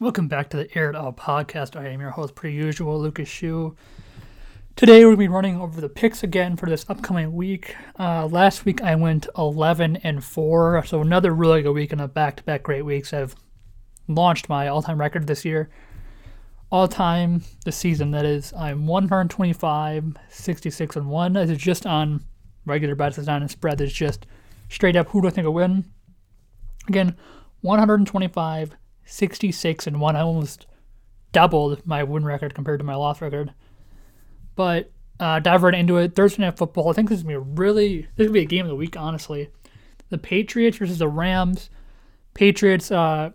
Welcome back to the Air It Out podcast. I am your host, per usual, Lucas Schuh. Today we're going to be running over the picks again for this upcoming week. Uh, last week I went 11 and 4, so another really good week and a back to back great weeks. I've launched my all time record this year. All time this season, that is, I'm 125, 66 and 1. This is just on regular bets, it's not in spread. It's just straight up who do I think will win. Again, 125, 66 and 1. I almost doubled my win record compared to my loss record. But uh, dive right into it. Thursday night football. I think this is gonna be a really this is gonna be a game of the week. Honestly, the Patriots versus the Rams. Patriots. Uh,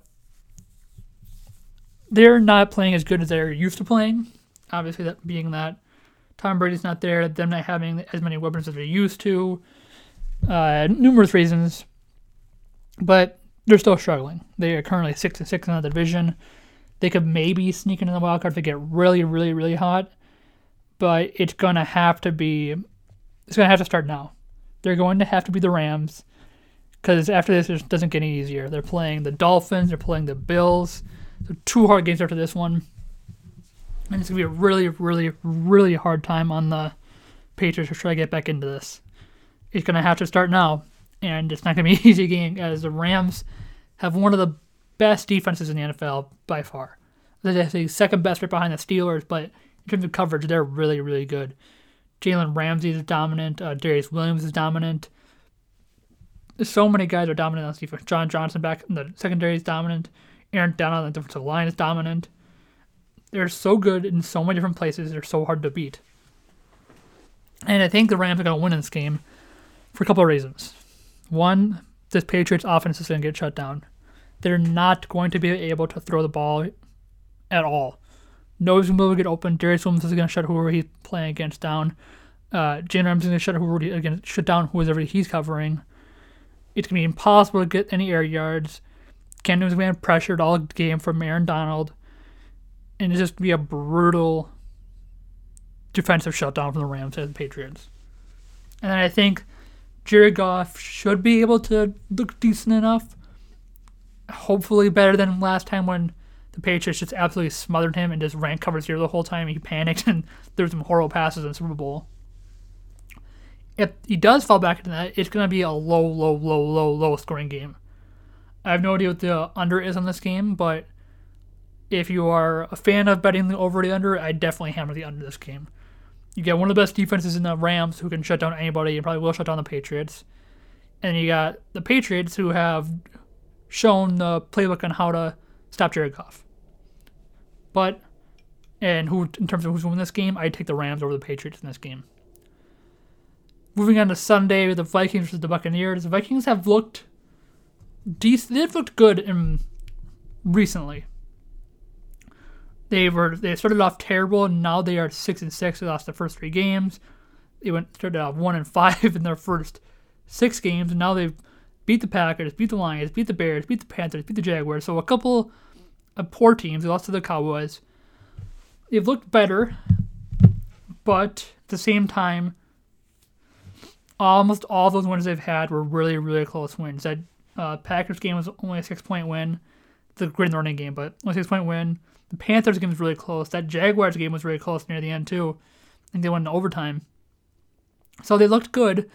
they're not playing as good as they're used to playing. Obviously, that being that Tom Brady's not there, them not having as many weapons as they used to. Uh, numerous reasons, but they're still struggling. They are currently six and six in the division. They could maybe sneak into the wild card if they get really, really, really hot but it's to have to be it's to have to start now. They're going to have to be the Rams because after this it doesn't get any easier. They're playing the Dolphins, they're playing the Bills. So two hard games after this one. And it's to be a really really really hard time on the Patriots to try to get back into this. It's to have to start now and it's not going to be an easy game as the Rams have one of the best defenses in the NFL by far. They're the second best right behind the Steelers, but in terms of coverage, they're really, really good. Jalen Ramsey is dominant. Uh, Darious Williams is dominant. There's so many guys are dominant on defense. John Johnson back in the secondary is dominant. Aaron Donald on the defensive line is dominant. They're so good in so many different places. They're so hard to beat. And I think the Rams are going to win in this game for a couple of reasons. One, this Patriots offense is going to get shut down. They're not going to be able to throw the ball at all knows he's going to get open. Darious Williams is going to shut whoever he's playing against down. Uh, Jalen Ramsey is going to shut whoever again shut down whoever he's covering. It's going to be impossible to get any air yards. Cam Newton's going to be pressured all game from Aaron Donald, and it's just going to be a brutal defensive shutdown from the Rams and the Patriots. And then I think Jared Goff should be able to look decent enough. Hopefully, better than last time when the Patriots just absolutely smothered him and just ran cover zero the whole time. He panicked and threw some horrible passes in the Super Bowl. If he does fall back into that, it's going to be a low, low, low, low, low scoring game. I have no idea what the under is on this game, but if you are a fan of betting the over the under, I definitely hammer the under this game. You get one of the best defenses in the Rams who can shut down anybody and probably will shut down the Patriots. And you got the Patriots who have shown the playbook on how to stop Jared Goff. But and who in terms of who's winning this game, I'd take the Rams over the Patriots in this game. Moving on to Sunday, with the Vikings versus the Buccaneers. The Vikings have looked decent. They've looked good in recently. They were they started off terrible, and now they are six and six. They lost the first three games. They went started off one and five in their first six games, and now they've beat the Packers, beat the Lions, beat the Bears, beat the Panthers, beat the Jaguars. So a couple of poor teams. They lost to the Cowboys. They've looked better, but at the same time, almost all those wins they've had were really, really close wins. That uh, Packers game was only a six point win. It's a great running game, but only six point win. The Panthers game was really close. That Jaguars game was really close near the end too. I think they went in overtime. So they looked good,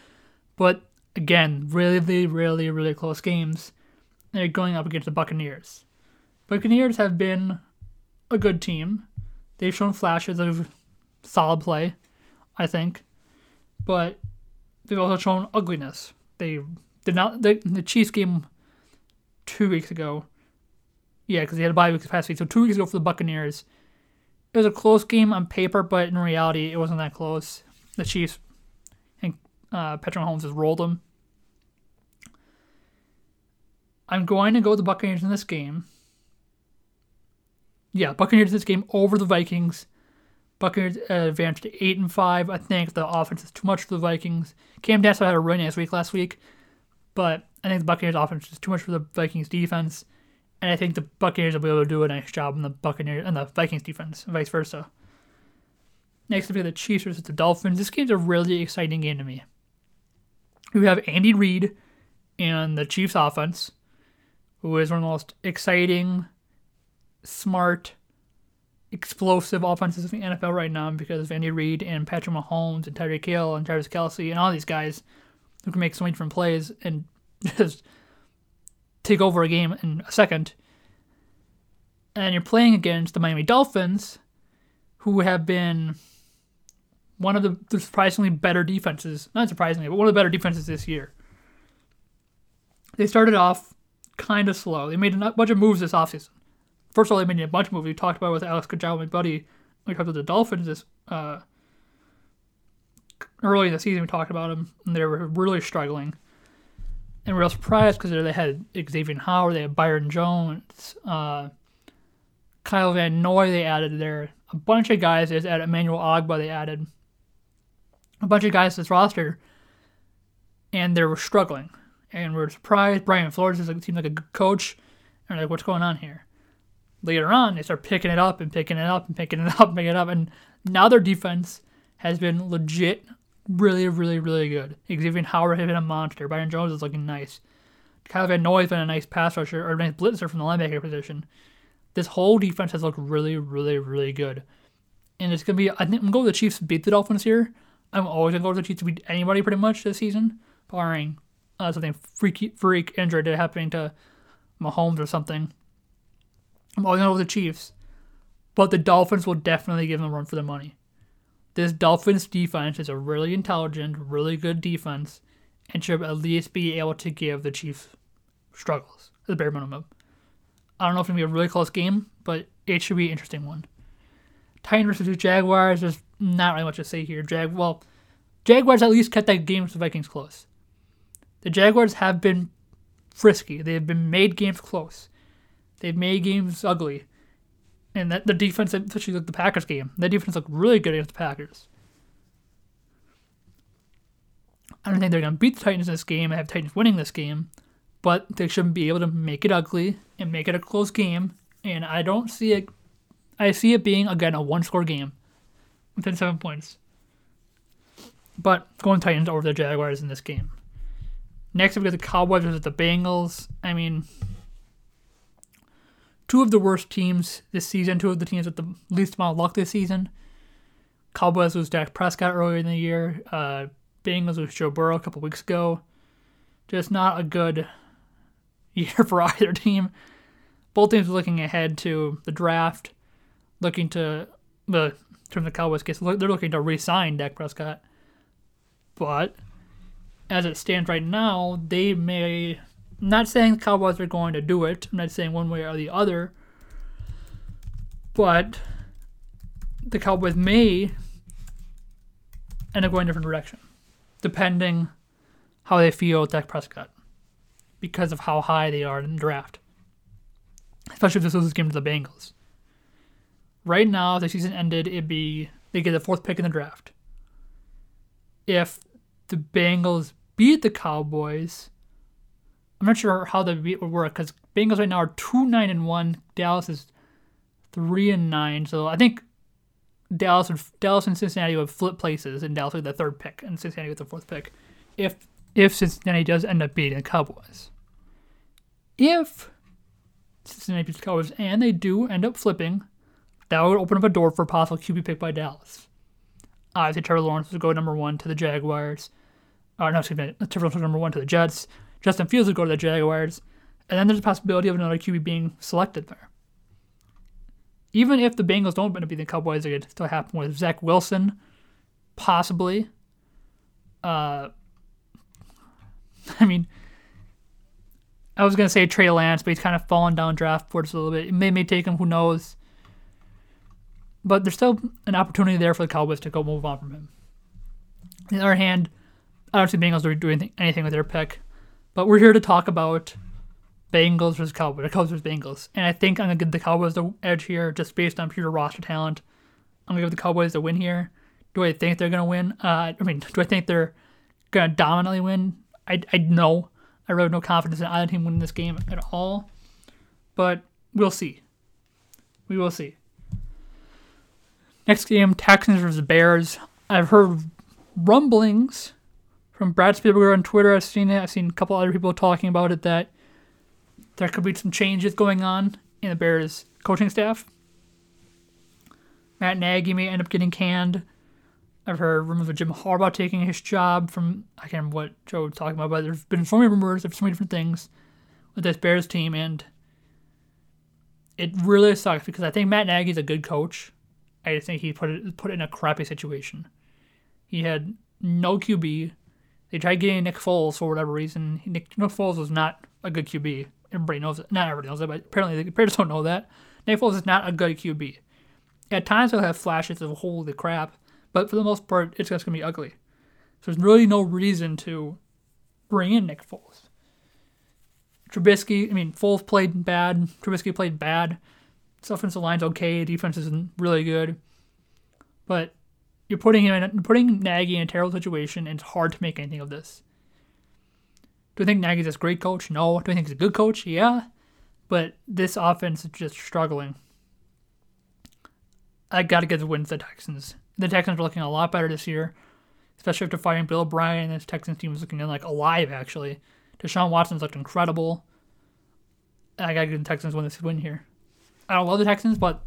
but again, really, really, really close games. They're going up against the Buccaneers. Buccaneers have been a good team. They've shown flashes of solid play, I think, but they've also shown ugliness. They did not the, the Chiefs game two weeks ago. Yeah, because they had a bye week past week. So two weeks ago for the Buccaneers, it was a close game on paper, but in reality, it wasn't that close. The Chiefs and uh, Patrick Mahomes just rolled them. I'm going to go with the Buccaneers in this game yeah, Buccaneers in this game over the Vikings. Buccaneers advanced to eight and five. I think the offense is too much for the Vikings. Cam Dantzler had a really nice week last week, but I think the Buccaneers offense is too much for the Vikings defense, and I think the Buccaneers will be able to do a nice job on the Buccaneers and the Vikings defense, and vice versa. Next, up, we have the Chiefs versus the Dolphins. This game's a really exciting game to me. We have Andy Reid and the Chiefs offense, who is one of the most exciting smart, explosive offenses in the NFL right now because of Andy Reid and Patrick Mahomes and Tyreek Hill and Travis Kelce and all these guys who can make so many different plays and just take over a game in a second. And you're playing against the Miami Dolphins, who have been one of the, surprisingly better defenses, not surprisingly, but one of the better defenses this year. They started off kind of slow. They made a bunch of moves this offseason. First of all, they made a bunch of moves. We talked about with Alex Kajal, my buddy. We talked about the Dolphins this uh, early in the season. We talked about them, and they were really struggling. And were surprised because they had Xavier Howard, they had Byron Jones, uh, Kyle Van Noy. They added there a bunch of guys. They added Emmanuel Ogbah. They added a bunch of guys to this roster, and they were struggling. And we are surprised. Brian Flores is like, seemed like a good coach. And like, what's going on here? Later on, they start picking it up and picking it up and picking it up and picking it up. And now their defense has been legit, really, really, really good. Xavier Howard has been a monster. Byron Jones is looking nice. Kyle Van Noy has been a nice pass rusher or a nice blitzer from the linebacker position. This whole defense has looked really, really, really good. And it's gonna be. I think I'm going with the Chiefs to beat the Dolphins here. I'm always gonna go with the Chiefs to beat anybody pretty much this season, barring uh, something freaky, freak injury that happening to Mahomes or something. I'm always gonna go with the Chiefs, but the Dolphins will definitely give them a run for their money. This Dolphins defense is a really intelligent, really good defense, and should at least be able to give the Chiefs struggles at the bare minimum. I don't know if it's gonna be a really close game, but it should be an interesting one. Titans versus Jaguars. There's not really much to say here. Jag well, Jaguars at least kept that game with the Vikings close. The Jaguars have been frisky. They have been made games close. They've made games ugly. And that the defense, especially like the Packers game, the defense looked really good against the Packers. I don't think they're going to beat the Titans in this game and have Titans winning this game, but they shouldn't be able to make it ugly and make it a close game. And I don't see it. I see it being again a one-score game within seven points. But going Titans over the Jaguars in this game. Next, we got the Cowboys versus the Bengals. I mean, two of the worst teams this season, two of the teams with the least amount of luck this season. Cowboys was Dak Prescott earlier in the year. Uh, Bengals was Joe Burrow a couple weeks ago. Just not a good year for either team. Both teams are looking ahead to the draft, looking to the from the Cowboys case, they're looking to re-sign Dak Prescott. But as it stands right now, they may. I'm not saying the Cowboys are going to do it. I'm not saying one way or the other. But the Cowboys may end up going a different direction, depending how they feel with Dak Prescott, because of how high they are in the draft. Especially if this loses game to the Bengals. Right now, if the season ended, it'd be they get the fourth pick in the draft. If the Bengals beat the Cowboys. I'm not sure how the beat would work because Bengals right now are two nine and one. Dallas is three and nine. So I think Dallas would Dallas and Cincinnati would flip places, and Dallas would be the third pick, and Cincinnati with the fourth pick. If if Cincinnati does end up beating the Cowboys, if Cincinnati beats the Cowboys and they do end up flipping, that would open up a door for a possible QB pick by Dallas. Obviously, Trevor Lawrence would go number one to the Jaguars. Or no, excuse me, Trevor Lawrence would go number one to the Jets. Justin Fields would go to the Jaguars. And then there's a possibility of another QB being selected there. Even if the Bengals don't end up being the Cowboys, it could still happen with Zach Wilson, possibly. Uh, I mean, I was gonna say Trey Lance, but he's kind of fallen down draft boards a little bit. It may may take him, who knows. But there's still an opportunity there for the Cowboys to go move on from him. On the other hand, I don't see Bengals doing anything with their pick, but we're here to talk about Bengals versus Cowboys, or Cowboys versus Bengals, and I think I'm gonna give the Cowboys the edge here just based on pure roster talent. I'm gonna give the Cowboys the win here. Do I think they're gonna win? Uh, I mean, do I think they're gonna dominantly win? I I know. I really have no confidence in either team winning this game at all, but we'll see. We will see. Next game, Texans versus Bears. I've heard rumblings from Brad Spielberger on Twitter. I've seen it. I've seen a couple other people talking about it that there could be some changes going on in the Bears coaching staff. Matt Nagy may end up getting canned. I've heard rumors of Jim Harbaugh taking his job from I can't remember what Joe was talking about, but there's been so many rumors of so many different things with this Bears team, and it really sucks because I think Matt Nagy's a good coach. I just think he put it put it in a crappy situation. He had no QB. They tried getting Nick Foles for whatever reason. Nick, Nick Foles was not a good QB. Everybody knows it. Not everybody knows it, but apparently the players don't know that. Nick Foles is not a good QB. At times he'll have flashes of holy crap, but for the most part, it's just gonna be ugly. So there's really no reason to bring in Nick Foles. Trubisky, I mean, Foles played bad. Trubisky played bad. This offensive line's okay. Defense isn't really good. But you're putting him in, putting Nagy in a terrible situation, and it's hard to make anything of this. Do I think Nagy's a great coach? No. Do I think he's a good coach? Yeah. But this offense is just struggling. I got to get the win to the Texans. The Texans are looking a lot better this year, especially after firing Bill O'Brien. And this Texans team is looking like alive, actually. Deshaun Watson's looked incredible. I got to give the Texans win this win here. I don't love the Texans, but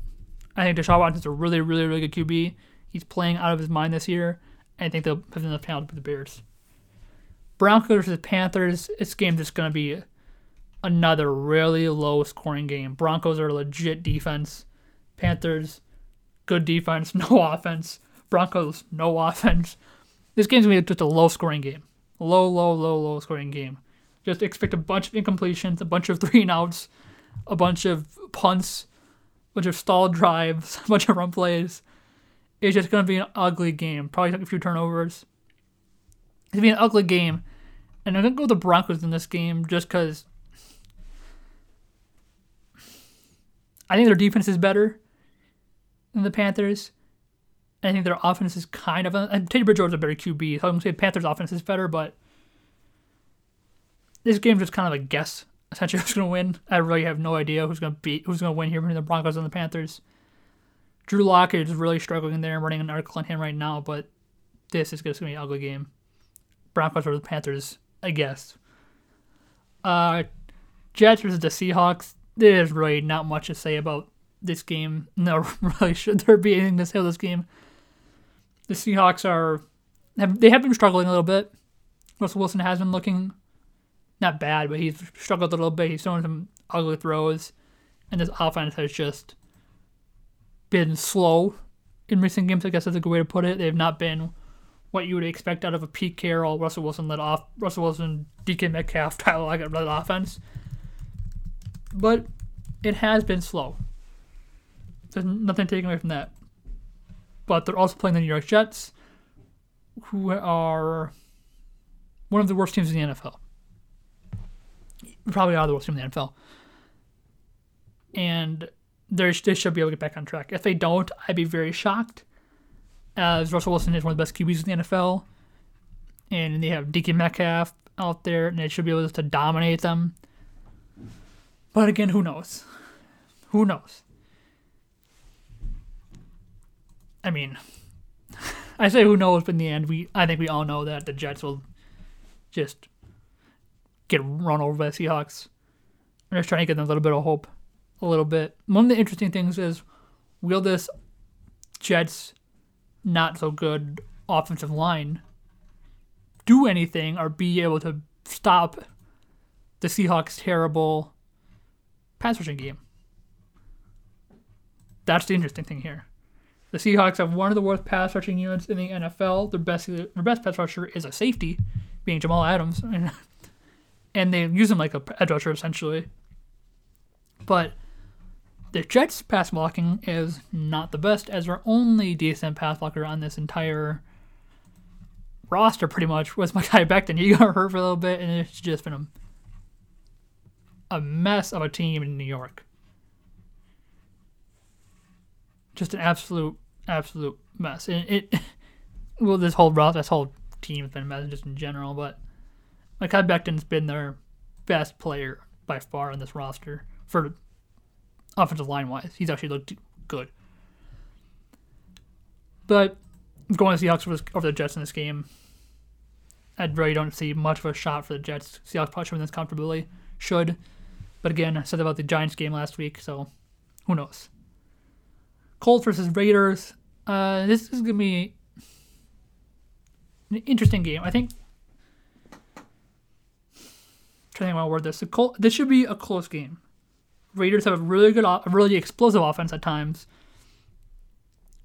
I think Deshaun Watson's a really, really, really good QB. He's playing out of his mind this year. I think they'll have enough talent to beat the Bears. Broncos versus Panthers. This game is going to be another really low scoring game. Broncos are legit defense. Panthers, good defense, no offense. Broncos, no offense. This game's going to be just a low scoring game. Low, low, low, low scoring game. Just expect a bunch of incompletions, a bunch of three and outs, a bunch of punts, a bunch of stalled drives, a bunch of run plays. It's just going to be an ugly game. Probably a few turnovers. It's going to be an ugly game. And I'm going to go with the Broncos in this game just because I think their defense is better than the Panthers. I think their offense is kind of. A, Teddy Bridgewater's a better QB, so I'm going to say Panthers' offense is better, but this game's just kind of a guess. Essentially, who's going to win? I really have no idea who's going to beat, who's going to win here between the Broncos and the Panthers. Drew Lock is really struggling there. I'm running an article on him right now, but this is going to be an ugly game. Broncos versus the Panthers, I guess. Uh, Jets versus the Seahawks. There's really not much to say about this game. No, really, should there be anything to say about this game? The Seahawks are have they have been struggling a little bit. Russell Wilson has been looking not bad, but he's struggled a little bit. He's throwing some ugly throws, and this offense has just been slow in recent games. I guess that's a good way to put it. They've not been what you would expect out of a Pete Carroll, Russell Wilson led off, Russell Wilson, DK Metcalf, Tyler Lockett led offense. But it has been slow. There's nothing taken away from that. But they're also playing the New York Jets, who are one of the worst teams in the NFL probably are the worst team in the NFL. And they should be able to get back on track. If they don't, I'd be very shocked, as Russell Wilson is one of the best QBs in the NFL, and they have DK Metcalf out there, and they should be able to dominate them. But again, who knows? Who knows? I mean, I say who knows, but in the end, we I think we all know that the Jets will just get run over by the Seahawks. I'm just trying to give them a little bit of hope. A little bit. One of the interesting things is will this Jets not so good offensive line do anything or be able to stop the Seahawks' terrible pass rushing game? That's the interesting thing here. The Seahawks have one of the worst pass rushing units in the NFL. Their best, their best pass rusher is a safety, being Jamal Adams. and they use him like a edge rusher essentially. But the Jets' pass blocking is not the best, as their only decent pass blocker on this entire roster, pretty much, was my guy Becton. He got hurt for a little bit, and it's just been a, a mess of a team in New York. Just an absolute, absolute mess. And it, well, this whole roster, this whole team has been a mess just in general, but Mekhi Becton's been their best player by far on this roster for offensive line wise. He's actually looked good. But going to Seahawks over the Jets in this game, I really don't see much of a shot for the Jets. Seahawks probably should win this comfortably. Should. But again, I said about the Giants game last week, so Who knows? Colts versus Raiders. Uh, this is gonna be an interesting game. I think. trying to think to word this. The Col- this should be a close game. Raiders have a really good, a really explosive offense at times.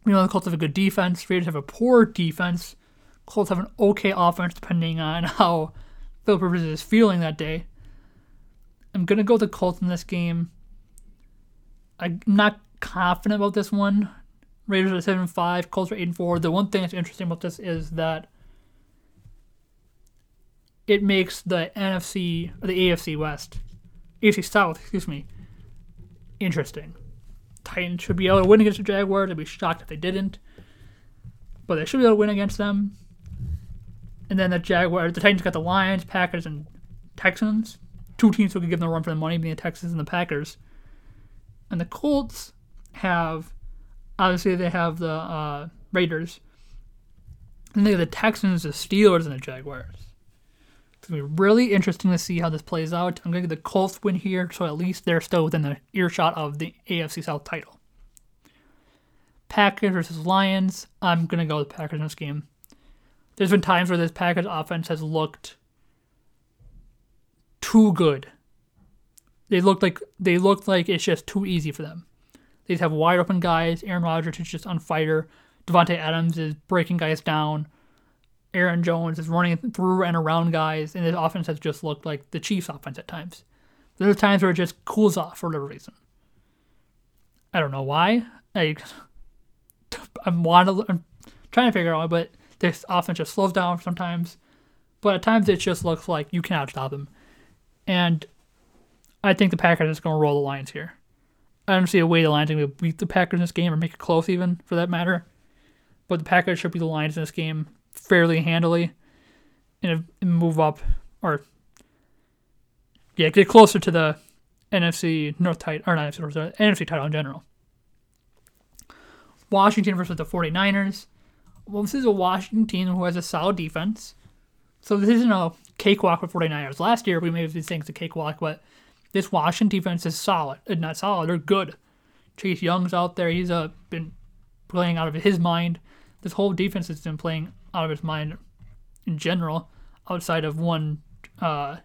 You know, the Colts have a good defense. Raiders have a poor defense. Colts have an okay offense, depending on how Philip Rivers is feeling that day. I'm gonna go with the Colts in this game. I'm not confident about this one. Raiders are seven five, Colts are eight and four. The one thing that's interesting about this is that it makes the NFC or the AFC West, AFC South, excuse me, interesting. Titans should be able to win against the Jaguars. I'd be shocked if they didn't, but they should be able to win against them. And then the Jaguars, the Titans got the Lions, Packers, and Texans. Two teams who could give them a run for the money, being the Texans and the Packers. And the Colts have, obviously, they have the uh, Raiders. And they have the Texans, the Steelers, and the Jaguars. It's to be really interesting to see how this plays out. I'm to get the Colts win here, so at least they're still within the earshot of the AFC South title. Packers versus Lions. I'm to go with the Packers in this game. There's been times where this Packers offense has looked too good. They look like they look like it's just too easy for them. They have wide open guys. Aaron Rodgers is just on fire. Davante Adams is breaking guys down. Aaron Jones is running through and around guys, and his offense has just looked like the Chiefs' offense at times. There's times where it just cools off for whatever reason. I don't know why. I, I'm, I'm trying to figure out, but this offense just slows down sometimes. But at times it just looks like you cannot stop them. And I think the Packers is going to roll the Lions here. I don't see a way the Lions to beat the Packers in this game or make it close even, for that matter. But the Packers should be the Lions in this game fairly handily and move up or yeah, get closer to the NFC North title or not NFC North, NFC title in general. Washington versus the 49ers. Well, this is a Washington team who has a solid defense. So this isn't a cakewalk with 49ers. Last year we made these things a cakewalk, but this Washington defense is solid. Not solid, they're good. Chase Young's out there. He's uh, been playing out of his mind. This whole defense has been playing out of his mind in general, outside of one. Uh,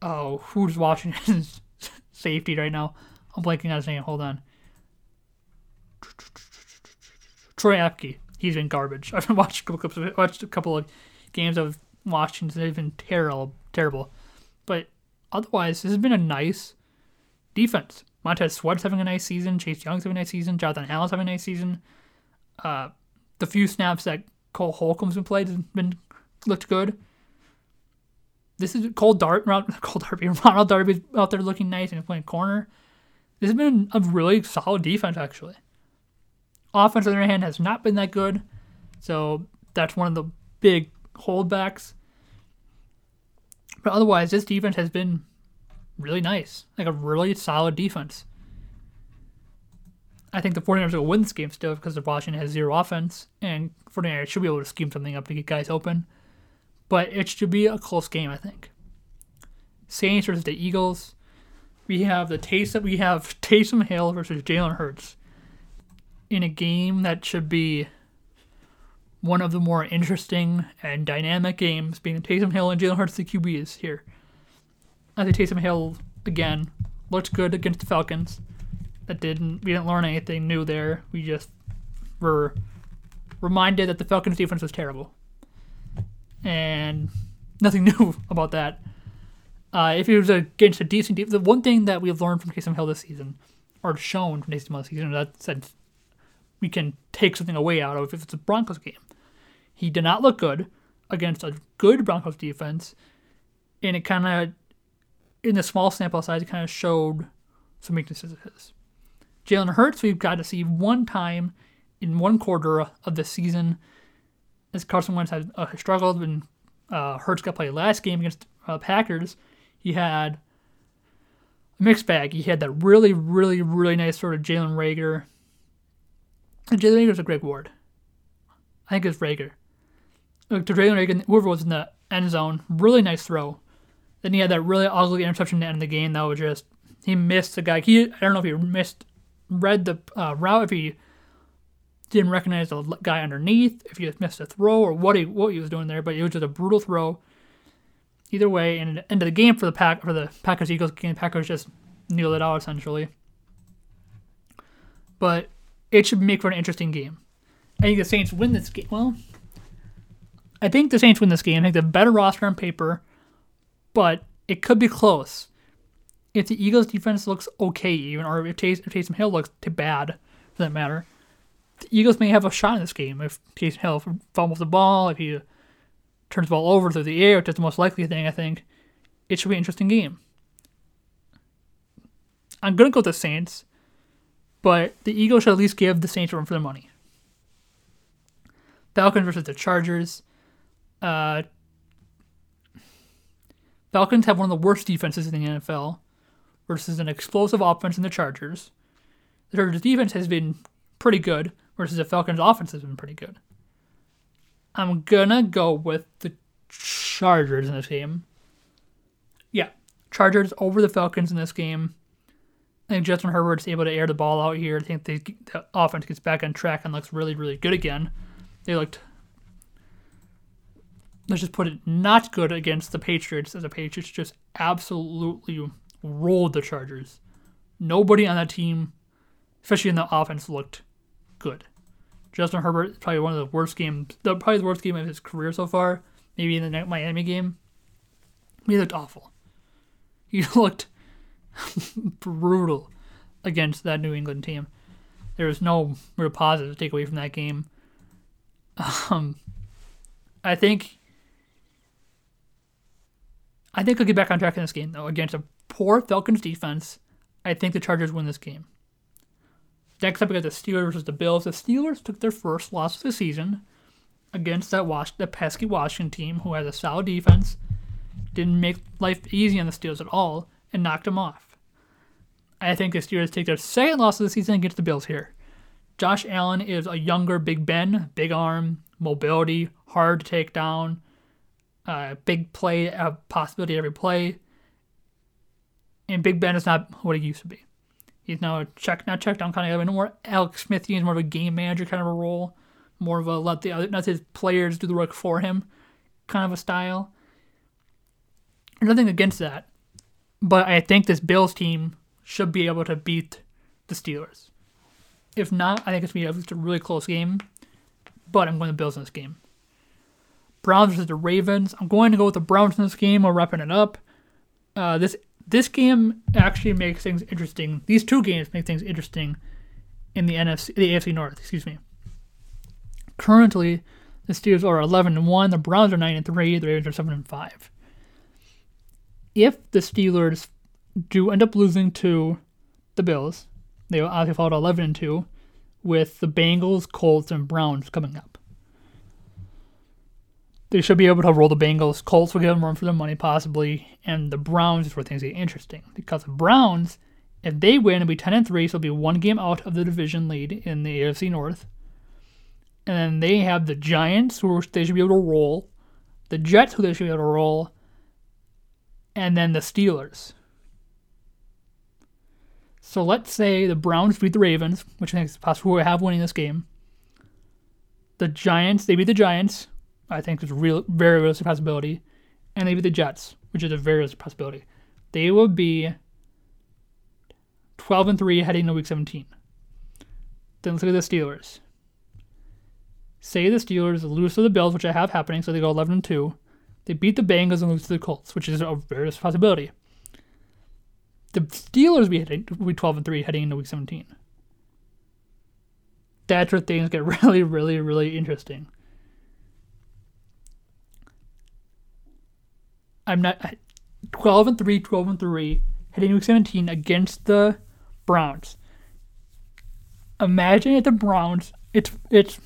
oh, who's Washington's safety right now? I'm blanking on his name. Hold on. Troy Apke. He's been garbage. I've watching a couple clips of watched a couple of games of Washington. They've been terrible, terrible. But otherwise, this has been a nice defense. Montez Sweat's having a nice season. Chase Young's having a nice season. Jonathan Allen's having a nice season. Uh, the few snaps that Cole Holcomb's been played has been looked good. This is Cole Dart, Cole Darby, Ronald Darby's out there looking nice and playing corner. This has been a really solid defense actually. Offense on the other hand has not been that good, so that's one of the big holdbacks. But otherwise, this defense has been really nice, like a really solid defense. I think the 49ers will win this game still because the Washington has zero offense, and 49ers should be able to scheme something up to get guys open. But it should be a close game, I think. Saints versus the Eagles. We have the Taysom, we have Taysom Hill versus Jalen Hurts in a game that should be one of the more interesting and dynamic games, being Taysom Hill and Jalen Hurts the QBs here. I think Taysom Hill again looks good against the Falcons that didn't we didn't learn anything new there. We just were reminded that the Falcons defense was terrible. And nothing new about that. Uh, if it was against a decent defense, the one thing that we've learned from Taysom Hill this season, or shown from Taysom Hill this season, that said we can take something away out of if it's a Broncos game. He did not look good against a good Broncos defense, and it kind of, in the small sample size, it kind of showed some weaknesses of his. Jalen Hurts, we've got to see one time in one quarter of the season as Carson Wentz has uh, struggled when uh, Hurts got played last game against uh, Packers. He had a mixed bag. He had that really, really, really nice sort of Jalen Rager. And Jalen Reagor's a great ward. I think it's Reagor. Look, to Jalen Rager, whoever was in the end zone, really nice throw. Then he had that really ugly interception to end the game that was just he missed the guy. He I don't know if he missed read the uh, route if he didn't recognize the guy underneath, if he missed a throw or what he what he was doing there, but it was just a brutal throw. Either way, and end of the game for the pack for the Packers Eagles game, Packers just kneeled it out essentially. But it should make for an interesting game. I think the Saints win this game. Well, I think the Saints win this game. I think the better roster on paper, but it could be close. If the Eagles defense looks okay, even, or if, Tays- if Taysom Hill looks too bad, for that matter, the Eagles may have a shot in this game. If Taysom Hill fumbles the ball, if he turns the ball over through the air, which is the most likely thing, I think, it should be an interesting game. I'm to go with the Saints, but the Eagles should at least give the Saints a room for their money. Falcons versus the Chargers. Uh, Falcons have one of the worst defenses in the NFL versus an explosive offense in the Chargers. The Chargers defense has been pretty good versus the Falcons offense has been pretty good. I'm gonna go with the Chargers in this game. Yeah, Chargers over the Falcons in this game. I think Justin Herbert's able to air the ball out here. I think the offense gets back on track and looks really, really good again. They looked, let's just put it, not good against the Patriots, as the Patriots just absolutely rolled the Chargers. Nobody on that team, especially in the offense, looked good. Justin Herbert probably one of the worst games, probably the worst game of his career so far. Maybe in the Miami game, he looked awful. He looked brutal against that New England team. There was no real positive to take away from that game. Um, I think I think they'll get back on track in this game though against a poor Falcons defense. I think the Chargers win this game. Next up, we got the Steelers versus the Bills. The Steelers took their first loss of the season against that the pesky Washington team, who has a solid defense, didn't make life easy on the Steelers at all, and knocked them off. I think the Steelers take their second loss of the season against the Bills here. Josh Allen is a younger Big Ben, big arm, mobility, hard to take down, uh, big play, a possibility every play. And Big Ben is not what he used to be. He's now a check, not check down kind of guy, more Alex Smith. He's more of a game manager kind of a role, more of a let the other, not his players do the work for him kind of a style. Nothing against that, but I think this Bills team should be able to beat the Steelers. If not, I think it's going to be a really close game, but I'm going to Bills in this game. Browns versus the Ravens. I'm going to go with the Browns in this game. We're wrapping it up. Uh, this this game actually makes things interesting. These two games make things interesting in the NFC, the AFC North. Excuse me. Currently, the Steelers are 11 and 1. The Browns are 9 and 3. The Ravens are 7 and 5. If the Steelers do end up losing to the Bills, they will obviously fall to 11 and 2, with the Bengals, Colts, and Browns coming up. They should be able to roll the Bengals. Colts will give them room for their money, possibly, and the Browns is where things get interesting because the Browns, if they win, it'll be 10 and 3, so they'll be one game out of the division lead in the AFC North. And then they have the Giants, who they should be able to roll, the Jets, who they should be able to roll, and then the Steelers. So let's say the Browns beat the Ravens, which I think is possible we have winning this game. The Giants, they beat the Giants, I think a real, very realistic possibility, and beat the Jets, which is a very realistic possibility. They will be 12 and 3 heading into week 17. Then let's look at the Steelers. Say the Steelers lose to the Bills, which I have happening, so they go 11 and 2. They beat the Bengals and lose to the Colts, which is a very realistic possibility. The Steelers be, heading, will be 12 and 3 heading into week 17. That's where things get really, really, really interesting. I'm not 12 and 3, 12 and 3, heading week 17 against the Browns. Imagine if the Browns, it's it's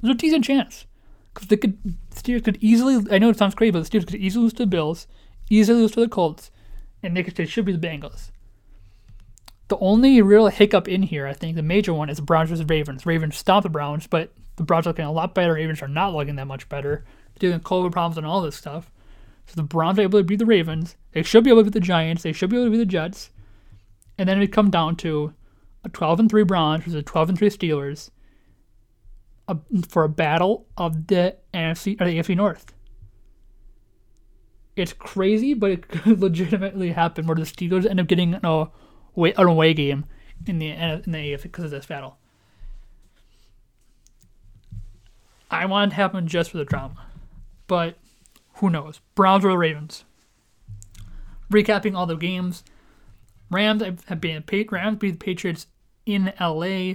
there's a decent chance because they could Steelers could easily. I know it sounds crazy, but the Steelers could easily lose to the Bills, easily lose to the Colts, and they could they should be the Bengals. The only real hiccup in here, I think, the major one is the Browns versus Ravens. Ravens stop the Browns, but the Browns are looking a lot better. Ravens are not looking that much better. Dealing with COVID problems and all this stuff. So the Browns are able to beat the Ravens. They should be able to beat the Giants. They should be able to beat the Jets. and then it would come down to a 12 and 3 Browns versus a 12 and 3 Steelers a, for a battle of the NFC or the AFC North. It's crazy, but it could legitimately happen where the Steelers end up getting an away, an away game in the in the AFC because of this battle. I want it to happen just for the drama, but who knows? Browns or the Ravens. Recapping all the games, Rams have been Rams beat the Patriots in LA.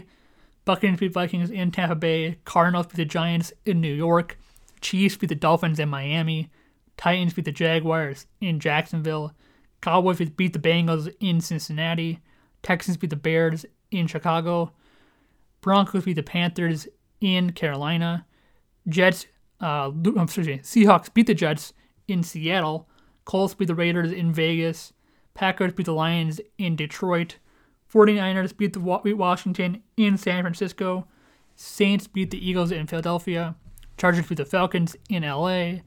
Buccaneers beat Vikings in Tampa Bay. Cardinals beat the Giants in New York. Chiefs beat the Dolphins in Miami. Titans beat the Jaguars in Jacksonville. Cowboys beat the Bengals in Cincinnati. Texans beat the Bears in Chicago. Broncos beat the Panthers in Carolina. Jets, uh, I'm sorry, Seahawks beat the Jets in Seattle. Colts beat the Raiders in Vegas. Packers beat the Lions in Detroit. 49ers beat the beat Washington in San Francisco. Saints beat the Eagles in Philadelphia. Chargers beat the Falcons in LA.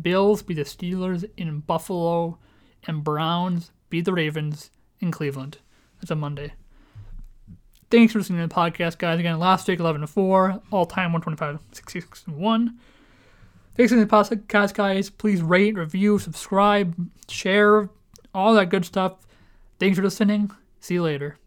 Bills beat the Steelers in Buffalo. And Browns beat the Ravens in Cleveland. That's a Monday. Thanks for listening to the podcast, guys. Again, last week 11 to 4, all time 125, 66 1. Thanks for the podcast, guys. Please rate, review, subscribe, share, all that good stuff. Thanks for listening. See you later.